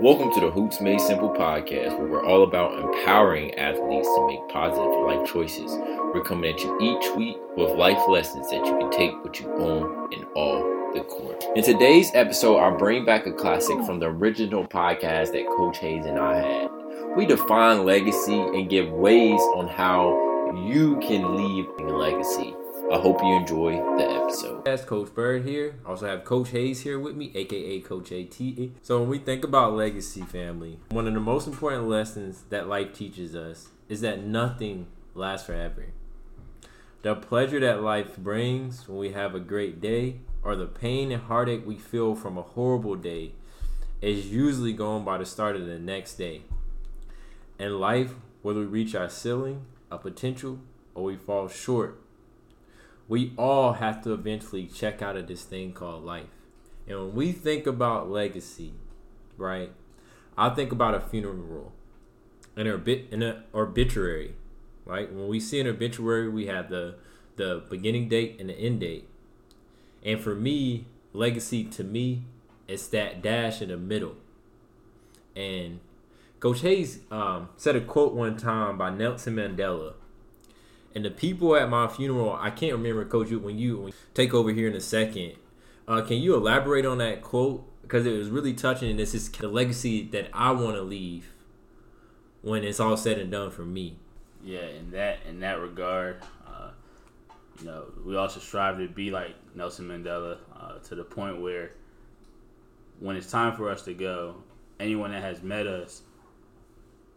Welcome to the Hoops Made Simple podcast, where we're all about empowering athletes to make positive life choices. We're coming at you each week with life lessons that you can take with you on and off the court. In today's episode, I'll bring back a classic from the original podcast that Coach Hayes and I had. We define legacy and give ways on how you can leave a legacy. I hope you enjoy the episode. That's Coach Bird here. I also have Coach Hayes here with me, aka Coach AT. So when we think about legacy family, one of the most important lessons that life teaches us is that nothing lasts forever. The pleasure that life brings when we have a great day, or the pain and heartache we feel from a horrible day, is usually gone by the start of the next day. In life, whether we reach our ceiling, our potential, or we fall short, we all have to eventually check out of this thing called life. And when we think about legacy, right, I think about a funeral, an obit, an obituary, right. When we see an obituary, we have the the beginning date and the end date. And for me, legacy to me, it's that dash in the middle. And Coach Hayes um, said a quote one time by Nelson Mandela and the people at my funeral, I can't remember, Coach, when you, when you take over here in a second. Uh, can you elaborate on that quote? Because it was really touching, and this is the legacy that I want to leave when it's all said and done for me. Yeah, in that in that regard, uh, you know, we also strive to be like Nelson Mandela uh, to the point where when it's time for us to go, anyone that has met us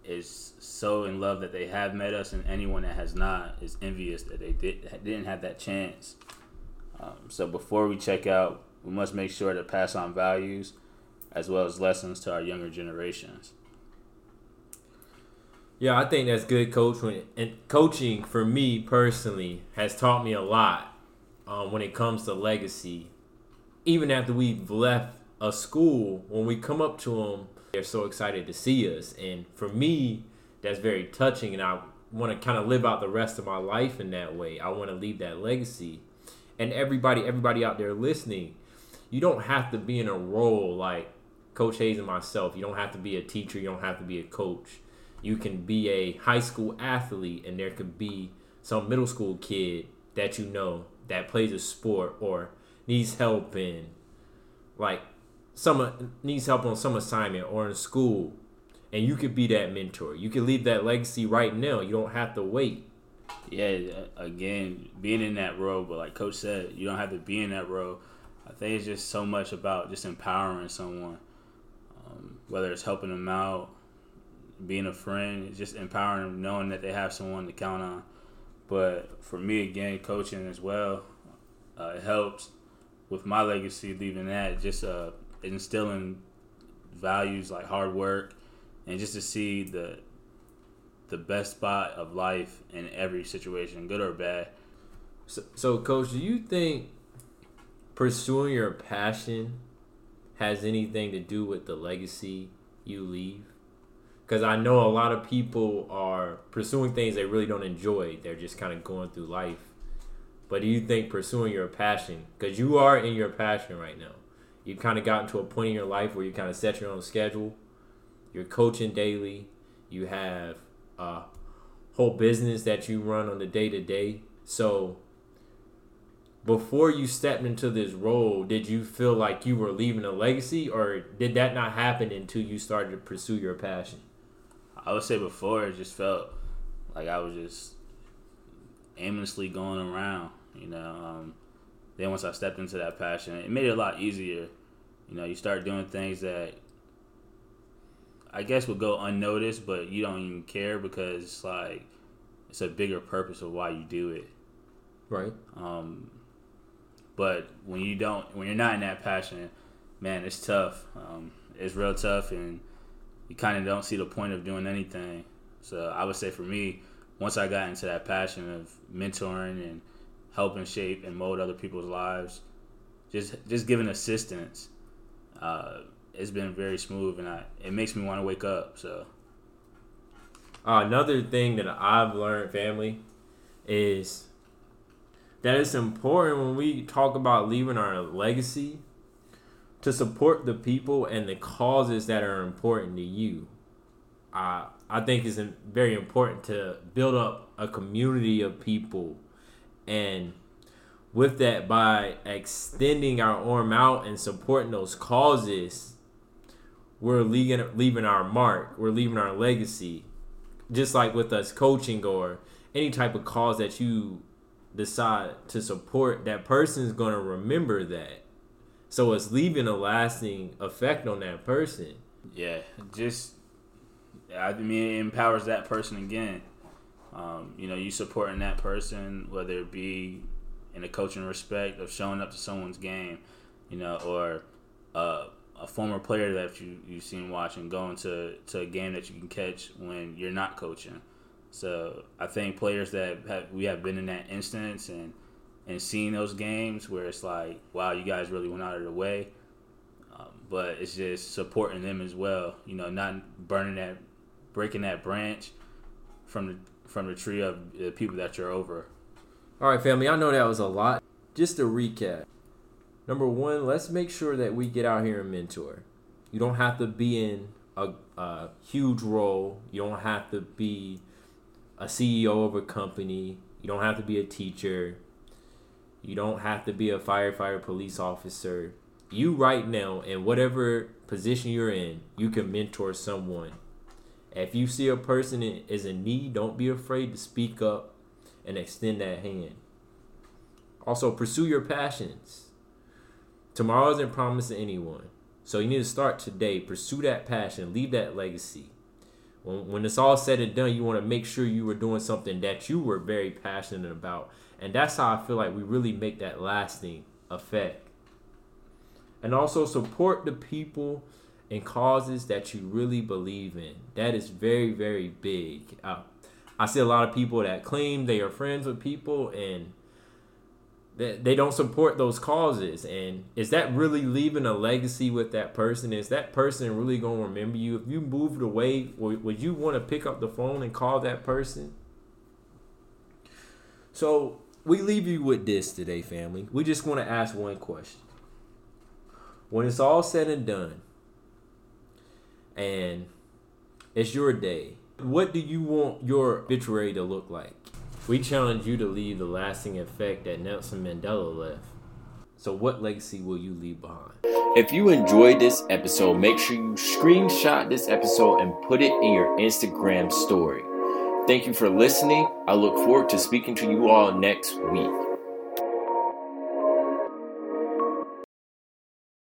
is so in love that they have met us, and anyone that has not is envious that they did didn't have that chance. Um, so before we check out, we must make sure to pass on values as well as lessons to our younger generations. Yeah, I think that's good, coach. When and coaching for me personally has taught me a lot um, when it comes to legacy. Even after we've left a school, when we come up to them they're so excited to see us. And for me, that's very touching. And I want to kind of live out the rest of my life in that way. I want to leave that legacy. And everybody, everybody out there listening, you don't have to be in a role like Coach Hayes and myself. You don't have to be a teacher. You don't have to be a coach. You can be a high school athlete, and there could be some middle school kid that you know that plays a sport or needs help in like some needs help on some assignment or in school, and you could be that mentor. You can leave that legacy right now. You don't have to wait. Yeah, again, being in that role, but like Coach said, you don't have to be in that role. I think it's just so much about just empowering someone, um, whether it's helping them out, being a friend, just empowering them, knowing that they have someone to count on. But for me, again, coaching as well, uh, it helps with my legacy. Leaving that, just uh, instilling values like hard work and just to see the the best spot of life in every situation, good or bad. So, so coach, do you think pursuing your passion has anything to do with the legacy you leave? Because I know a lot of people are pursuing things they really don't enjoy. They're just kind of going through life. But do you think pursuing your passion, because you are in your passion right now, you've kind of gotten to a point in your life where you kind of set your own schedule. You're coaching daily. You have a whole business that you run on the day to day. So before you stepped into this role, did you feel like you were leaving a legacy or did that not happen until you started to pursue your passion? I would say before it just felt like I was just aimlessly going around, you know. Um, then once I stepped into that passion, it made it a lot easier. You know, you start doing things that I guess would go unnoticed, but you don't even care because it's like it's a bigger purpose of why you do it. Right. Um, but when you don't, when you're not in that passion, man, it's tough. Um, it's real tough, and you kind of don't see the point of doing anything. So I would say for me, once I got into that passion of mentoring and helping shape and mold other people's lives, just just giving assistance, uh, it's been very smooth, and I it makes me want to wake up. So uh, another thing that I've learned, family, is that it's important when we talk about leaving our legacy to support the people and the causes that are important to you. I I think it's very important to build up a community of people, and with that, by extending our arm out and supporting those causes, we're leaving leaving our mark. We're leaving our legacy, just like with us coaching or any type of cause that you decide to support. That person's gonna remember that so it's leaving a lasting effect on that person. Yeah, just I mean it empowers that person again. Um, you know, you supporting that person, whether it be in a coaching respect of showing up to someone's game, you know, or uh, a former player that you you've seen watching going to to a game that you can catch when you're not coaching. So I think players that have, we have been in that instance and and seeing those games where it's like, wow, you guys really went out of the way. Um, but it's just supporting them as well. You know, not burning that, breaking that branch from the from the tree of the people that you're over. All right, family. I know that was a lot. Just to recap. Number one, let's make sure that we get out here and mentor. You don't have to be in a, a huge role. You don't have to be a CEO of a company. You don't have to be a teacher you don't have to be a firefighter, police officer. You right now, in whatever position you're in, you can mentor someone. If you see a person is in need, don't be afraid to speak up and extend that hand. Also, pursue your passions. Tomorrow isn't promised to anyone. So you need to start today. Pursue that passion. Leave that legacy. When, when it's all said and done, you want to make sure you were doing something that you were very passionate about and that's how I feel like we really make that lasting effect. And also support the people and causes that you really believe in. That is very, very big. Uh, I see a lot of people that claim they are friends with people and they, they don't support those causes. And is that really leaving a legacy with that person? Is that person really going to remember you? If you moved away, would you want to pick up the phone and call that person? So we leave you with this today, family. We just want to ask one question. When it's all said and done, and it's your day, what do you want your obituary to look like? We challenge you to leave the lasting effect that Nelson Mandela left. So, what legacy will you leave behind? If you enjoyed this episode, make sure you screenshot this episode and put it in your Instagram story. Thank you for listening. I look forward to speaking to you all next week.